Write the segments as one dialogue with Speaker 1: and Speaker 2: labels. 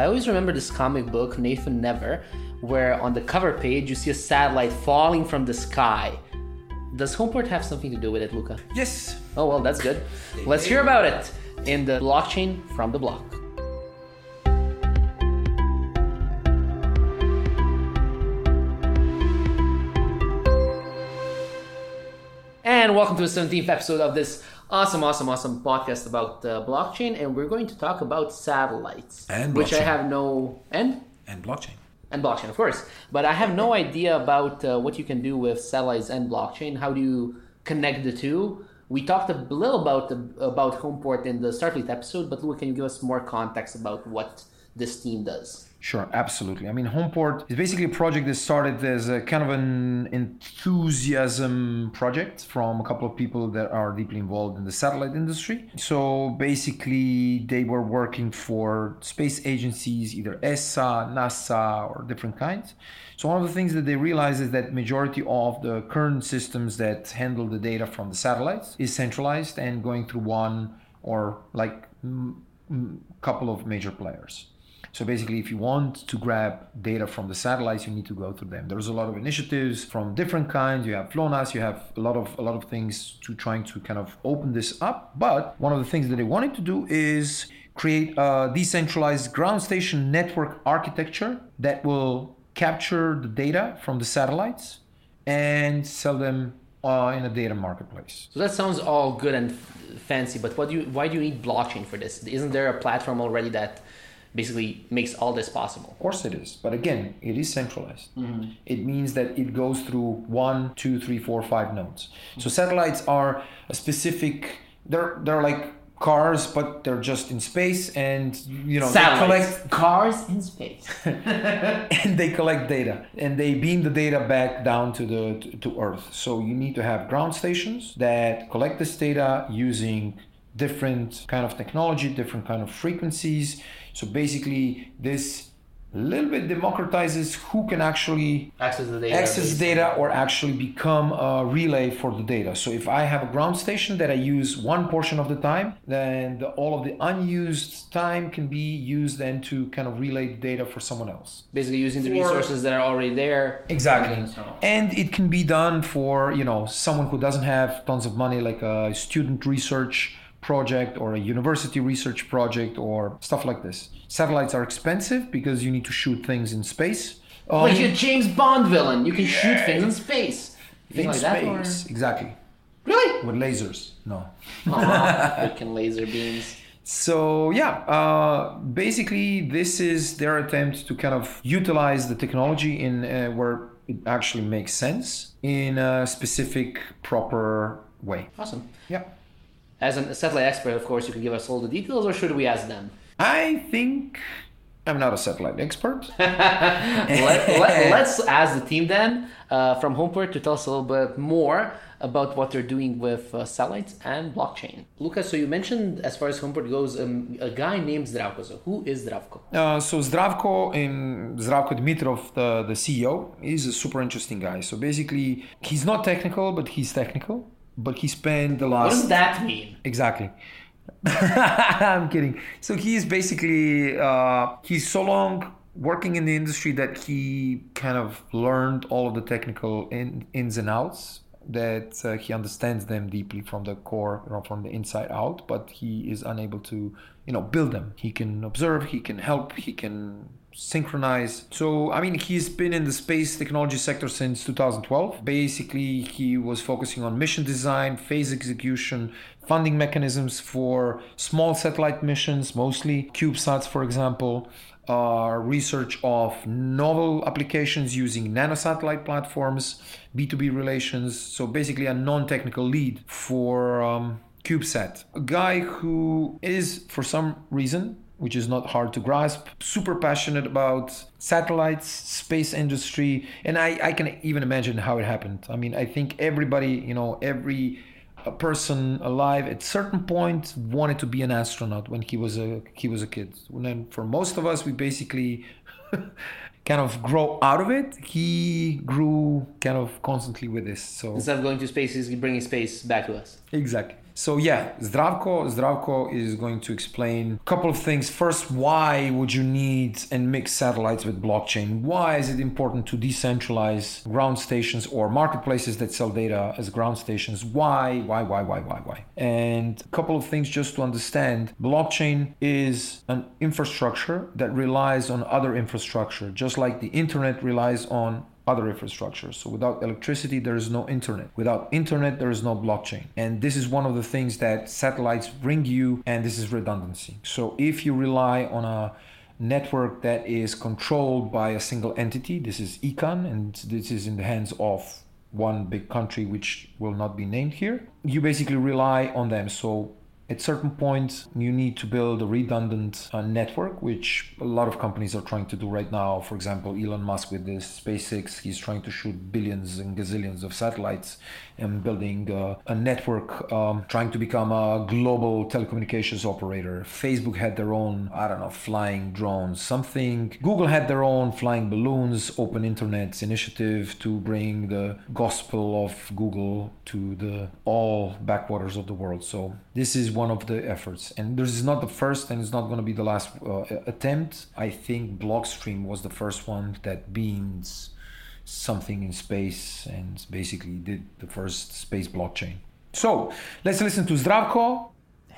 Speaker 1: I always remember this comic book, Nathan Never, where on the cover page you see a satellite falling from the sky. Does Homeport have something to do with it, Luca?
Speaker 2: Yes.
Speaker 1: Oh, well, that's good. Let's hear about it in the blockchain from the block. And welcome to the 17th episode of this awesome, awesome, awesome podcast about uh, blockchain. And we're going to talk about satellites.
Speaker 2: And
Speaker 1: Which I have no. And?
Speaker 2: And blockchain.
Speaker 1: and blockchain, of course. But I have no idea about uh, what you can do with satellites and blockchain. How do you connect the two? We talked a little about the, about Homeport in the Starfleet episode, but Lou, can you give us more context about what this team does?
Speaker 2: Sure, absolutely. I mean, Homeport is basically a project that started as a kind of an enthusiasm project from a couple of people that are deeply involved in the satellite industry. So basically, they were working for space agencies, either ESA, NASA, or different kinds. So one of the things that they realized is that majority of the current systems that handle the data from the satellites is centralized and going through one or like mm, couple of major players. So basically, if you want to grab data from the satellites, you need to go through them. There's a lot of initiatives from different kinds. You have FLONAS, you have a lot of a lot of things to trying to kind of open this up. But one of the things that they wanted to do is create a decentralized ground station network architecture that will capture the data from the satellites and sell them uh, in a data marketplace.
Speaker 1: So that sounds all good and f- fancy, but what do you, why do you need blockchain for this? Isn't there a platform already that basically makes all this possible?
Speaker 2: Of course it is, but again, it is centralized. Mm-hmm. It means that it goes through one, two, three, four, five nodes. So satellites are a specific. They're they're like cars, but they're just in space, and you know they collect
Speaker 1: cars in space.
Speaker 2: and they collect data and they beam the data back down to the to, to Earth. So you need to have ground stations that collect this data using different kind of technology, different kind of frequencies. So basically, this little bit democratizes who can actually
Speaker 1: Access the data.
Speaker 2: access data or actually become a relay for the data. So if I have a ground station that I use one portion of the time, then the, all of the unused time can be used then to kind of relay the data for someone else.
Speaker 1: Basically, using the
Speaker 2: For-
Speaker 1: resources that are already there.
Speaker 2: Exactly. And it can be done for, you know, someone who doesn't have tons of money like a student research project or a university research project or stuff like this. Satellites are expensive because you need to shoot things in space. Um,
Speaker 1: Like a James Bond villain, you can shoot things in space.
Speaker 2: in
Speaker 1: Things like that, or-
Speaker 2: space. Exactly.
Speaker 1: Really?
Speaker 2: With lasers. No.
Speaker 1: Aw, freaking laser beams.
Speaker 2: So yeah, uh, basically this is their attempt to kind of utilize the technology in uh, where it actually makes sense in a specific, proper way.
Speaker 1: Awesome.
Speaker 2: Yeah.
Speaker 1: As a satellite expert, of course, you can give us all the details, or should we ask them?
Speaker 2: I think I'm not a satellite expert.
Speaker 1: let, let, let's ask the team then uh, from Homeport to tell us a little bit more about what they're doing with uh, satellites and blockchain. Lucas, so you mentioned as far as Homeport goes, um, a guy named Zdravko. So who is Zdravko?
Speaker 2: Uh, so Zdravko, in Zdravko Dmitrov, the, the CEO, is a super interesting guy. So basically, he's not technical, but he's technical. But he spent the last.
Speaker 1: What does that mean?
Speaker 2: Exactly. I'm kidding. So he's basically uh, he's so long working in the industry that he kind of learned all of the technical in, ins and outs that uh, he understands them deeply from the core you know, from the inside out but he is unable to you know build them he can observe he can help he can synchronize so i mean he's been in the space technology sector since 2012 basically he was focusing on mission design phase execution funding mechanisms for small satellite missions mostly cubesats for example uh, research of novel applications using nanosatellite platforms, B2B relations. So basically, a non technical lead for um, CubeSat. A guy who is, for some reason, which is not hard to grasp, super passionate about satellites, space industry, and I, I can even imagine how it happened. I mean, I think everybody, you know, every a person alive at certain point wanted to be an astronaut when he was a he was a kid. And then for most of us, we basically kind of grow out of it. He grew kind of constantly with this. So
Speaker 1: Instead of going to space, he's bringing space back to us.
Speaker 2: exactly. So yeah, Zdravko, Zdravko is going to explain a couple of things. First, why would you need and mix satellites with blockchain? Why is it important to decentralize ground stations or marketplaces that sell data as ground stations? Why, why, why, why, why, why? And a couple of things just to understand. Blockchain is an infrastructure that relies on other infrastructure, just like the internet relies on other infrastructures. So without electricity, there is no internet. Without internet, there is no blockchain. And this is one of the things that satellites bring you, and this is redundancy. So if you rely on a network that is controlled by a single entity, this is ICANN, and this is in the hands of one big country which will not be named here. You basically rely on them. So at certain points you need to build a redundant uh, network which a lot of companies are trying to do right now. For example elon musk with this spacex he's trying to shoot billions and gazillions of satellites and building uh, a network um, trying to become a global telecommunications operator. Facebook had their own i don't know flying drones something. Google had their own flying balloons open internet's initiative to bring the gospel of google to the all backwaters of the world. So this is one of the efforts. And this is not the first and it's not going to be the last uh, attempt. I think Blockstream was the first one that beams something in space and basically did the first space blockchain. So let's listen to Zdravko.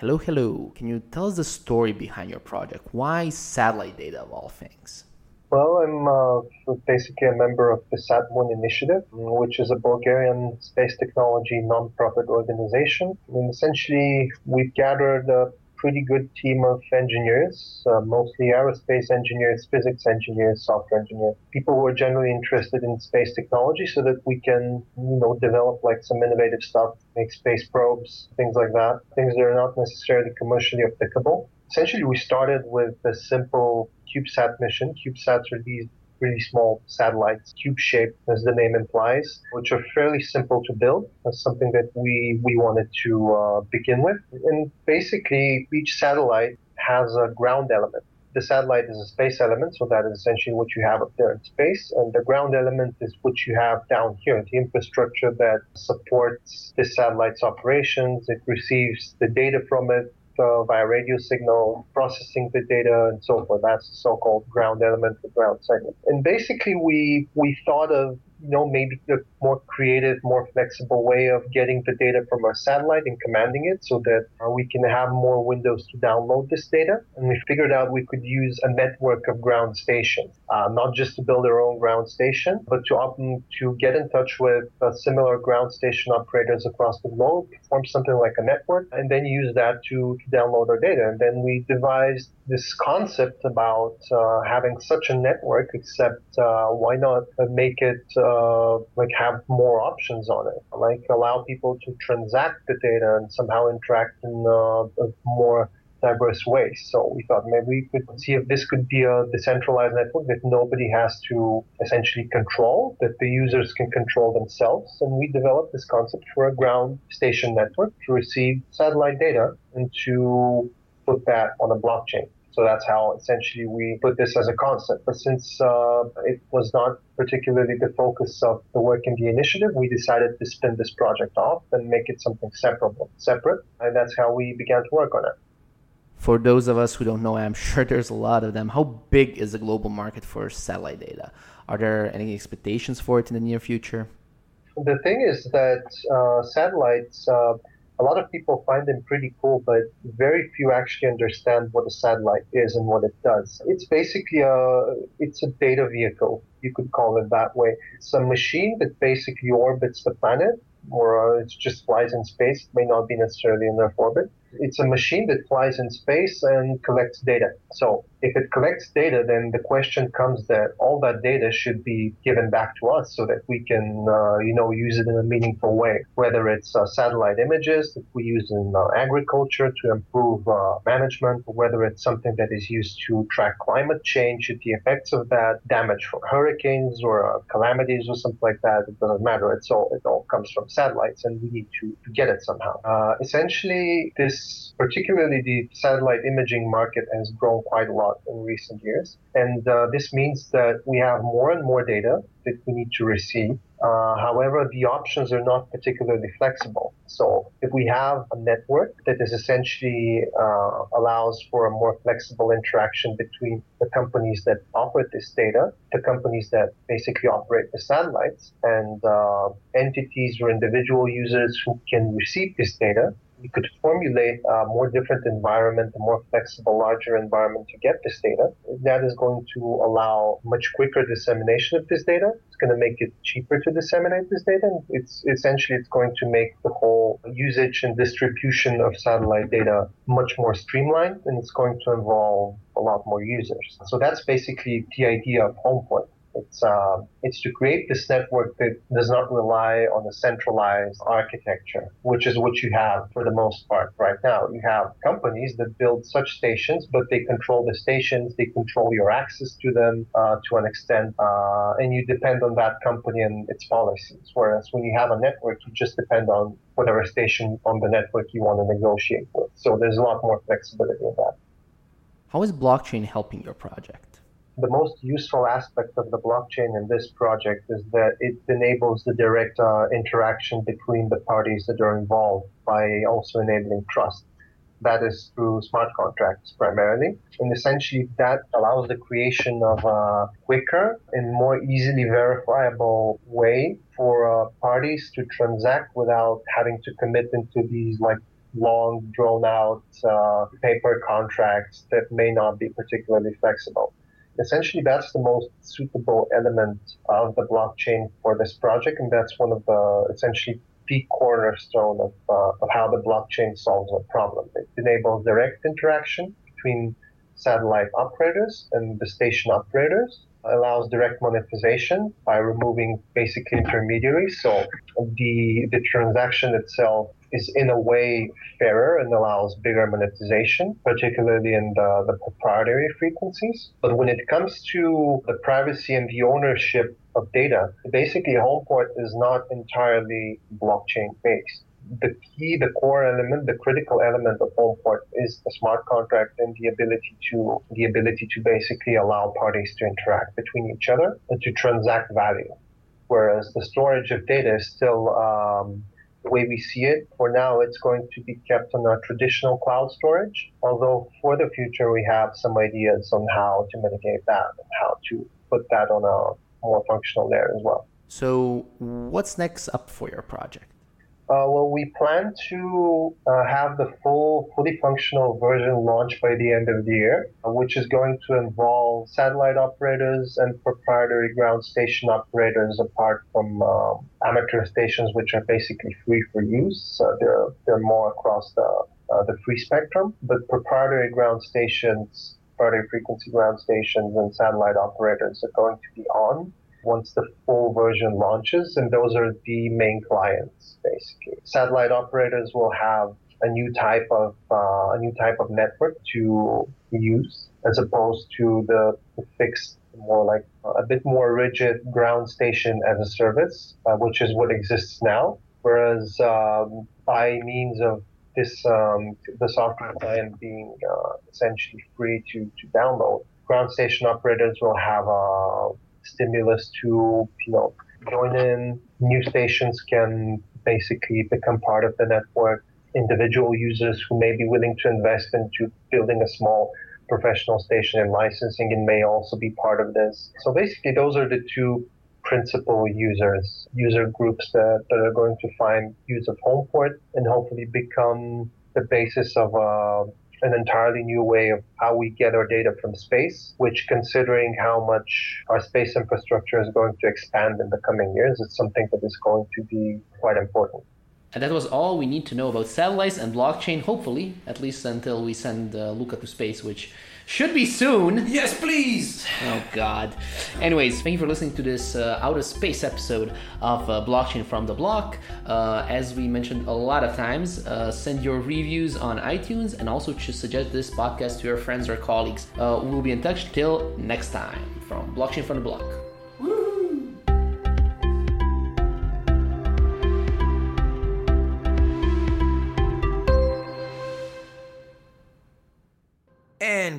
Speaker 1: Hello, hello. Can you tell us the story behind your project? Why satellite data of all things?
Speaker 3: Well, I'm uh, basically a member of the SatMoon Initiative, which is a Bulgarian space technology nonprofit organization. And essentially, we've gathered a pretty good team of engineers, uh, mostly aerospace engineers, physics engineers, software engineers, people who are generally interested in space technology so that we can, you know, develop like some innovative stuff, make space probes, things like that, things that are not necessarily commercially applicable. Essentially, we started with a simple CubeSat mission. CubeSats are these really small satellites, cube shaped, as the name implies, which are fairly simple to build. That's something that we, we wanted to uh, begin with. And basically, each satellite has a ground element. The satellite is a space element, so that is essentially what you have up there in space. And the ground element is what you have down here, the infrastructure that supports the satellite's operations. It receives the data from it, uh, via radio signal, processing the data, and so forth. That's the so-called ground element, the ground segment. And basically, we we thought of you know, maybe a more creative, more flexible way of getting the data from our satellite and commanding it so that uh, we can have more windows to download this data. And we figured out we could use a network of ground stations, uh, not just to build their own ground station, but to open, to get in touch with uh, similar ground station operators across the globe, form something like a network, and then use that to, to download our data. And then we devised this concept about uh, having such a network, except uh, why not make it uh, like have more options on it, like allow people to transact the data and somehow interact in uh, more diverse ways. So we thought maybe we could see if this could be a decentralized network that nobody has to essentially control, that the users can control themselves. And we developed this concept for a ground station network to receive satellite data and to put that on a blockchain. So that's how essentially we put this as a concept. But since uh, it was not particularly the focus of the work in the initiative, we decided to spin this project off and make it something separable, separate. And that's how we began to work on it.
Speaker 1: For those of us who don't know, I'm sure there's a lot of them. How big is the global market for satellite data? Are there any expectations for it in the near future?
Speaker 3: The thing is that uh, satellites uh, a lot of people find them pretty cool, but very few actually understand what a satellite is and what it does. It's basically a it's a data vehicle. You could call it that way. It's a machine that basically orbits the planet, or uh, it just flies in space. It may not be necessarily in Earth orbit. It's a machine that flies in space and collects data. So if it collects data, then the question comes that all that data should be given back to us so that we can, uh, you know, use it in a meaningful way. Whether it's uh, satellite images that we use in uh, agriculture to improve uh, management, or whether it's something that is used to track climate change, the effects of that, damage from hurricanes or uh, calamities or something like that. It doesn't matter. It's all it all comes from satellites, and we need to, to get it somehow. Uh, essentially, this particularly the satellite imaging market has grown quite a lot about in recent years. And uh, this means that we have more and more data that we need to receive. Uh, however, the options are not particularly flexible. So if we have a network that is essentially uh, allows for a more flexible interaction between the companies that operate this data, the companies that basically operate the satellites, and uh, entities or individual users who can receive this data, you could formulate a more different environment, a more flexible, larger environment to get this data. That is going to allow much quicker dissemination of this data. It's going to make it cheaper to disseminate this data. And it's essentially it's going to make the whole usage and distribution of satellite data much more streamlined, and it's going to involve a lot more users. So that's basically the idea of HomePort. It's um, it's to create this network that does not rely on a centralized architecture, which is what you have for the most part right now. You have companies that build such stations, but they control the stations, they control your access to them uh, to an extent, uh, and you depend on that company and its policies. Whereas when you have a network, you just depend on whatever station on the network you want to negotiate with. So there's a lot more flexibility in that.
Speaker 1: How is blockchain helping your project?
Speaker 3: The most useful aspect of the blockchain in this project is that it enables the direct uh, interaction between the parties that are involved by also enabling trust. That is through smart contracts primarily. And essentially that allows the creation of a quicker and more easily verifiable way for uh, parties to transact without having to commit into these like long drawn out uh, paper contracts that may not be particularly flexible essentially that's the most suitable element of the blockchain for this project and that's one of the essentially the cornerstone of, uh, of how the blockchain solves a problem. It enables direct interaction between satellite operators and the station operators. Allows direct monetization by removing basic intermediaries. So the the transaction itself is in a way fairer and allows bigger monetization, particularly in the, the proprietary frequencies. But when it comes to the privacy and the ownership of data, basically Homeport is not entirely blockchain based. The key, the core element, the critical element of Homeport is the smart contract and the ability to the ability to basically allow parties to interact between each other and to transact value. Whereas the storage of data is still um, the way we see it. For now, it's going to be kept on our traditional cloud storage, although for the future, we have some ideas on how to mitigate that and how to put that on a more functional layer as well.
Speaker 1: So, what's next up for your project?
Speaker 3: Uh, well, we plan to uh, have the full, fully functional version launched by the end of the year, which is going to involve satellite operators and proprietary ground station operators, apart from um, amateur stations, which are basically free for use. So they're they're more across the uh, the free spectrum, but proprietary ground stations, proprietary frequency ground stations, and satellite operators are going to be on once the full version launches, and those are the main clients basically. Satellite operators will have a new type of uh, a new type of network to use as opposed to the, the fixed more like a bit more rigid ground station as a service, uh, which is what exists now. Whereas um, by means of this um, the software client being uh, essentially free to, to download, ground station operators will have a stimulus to, you know, join in. New stations can basically become part of the network. Individual users who may be willing to invest into building a small professional station and licensing and may also be part of this. So basically, those are the two principal users, user groups that, that are going to find use of HomePort and hopefully become the basis of a an entirely new way of how we get our data from space, which considering how much our space infrastructure is going to expand in the coming years, it's something that is going to be quite important.
Speaker 1: And that was all we need to know about satellites and blockchain, hopefully, at least until we send uh, Luca to space, which should be soon.
Speaker 2: Yes, please.
Speaker 1: Oh God. Anyways, thank you for listening to this uh, out of space episode of uh, Blockchain from the Block. Uh, as we mentioned a lot of times, uh, send your reviews on iTunes and also to suggest this podcast to your friends or colleagues. Uh, we'll be in touch till next time from Blockchain from the Block.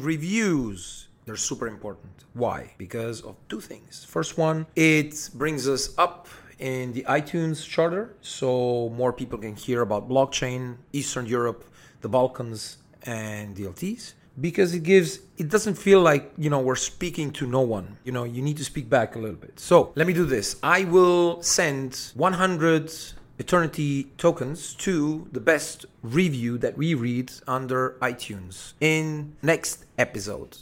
Speaker 2: Reviews. They're super important. Why? Because of two things. First one, it brings us up in the iTunes charter so more people can hear about blockchain, Eastern Europe, the Balkans, and DLTs because it gives it doesn't feel like you know we're speaking to no one you know you need to speak back a little bit so let me do this i will send 100 Aeternity tokens to the best review that we read under itunes. In next episode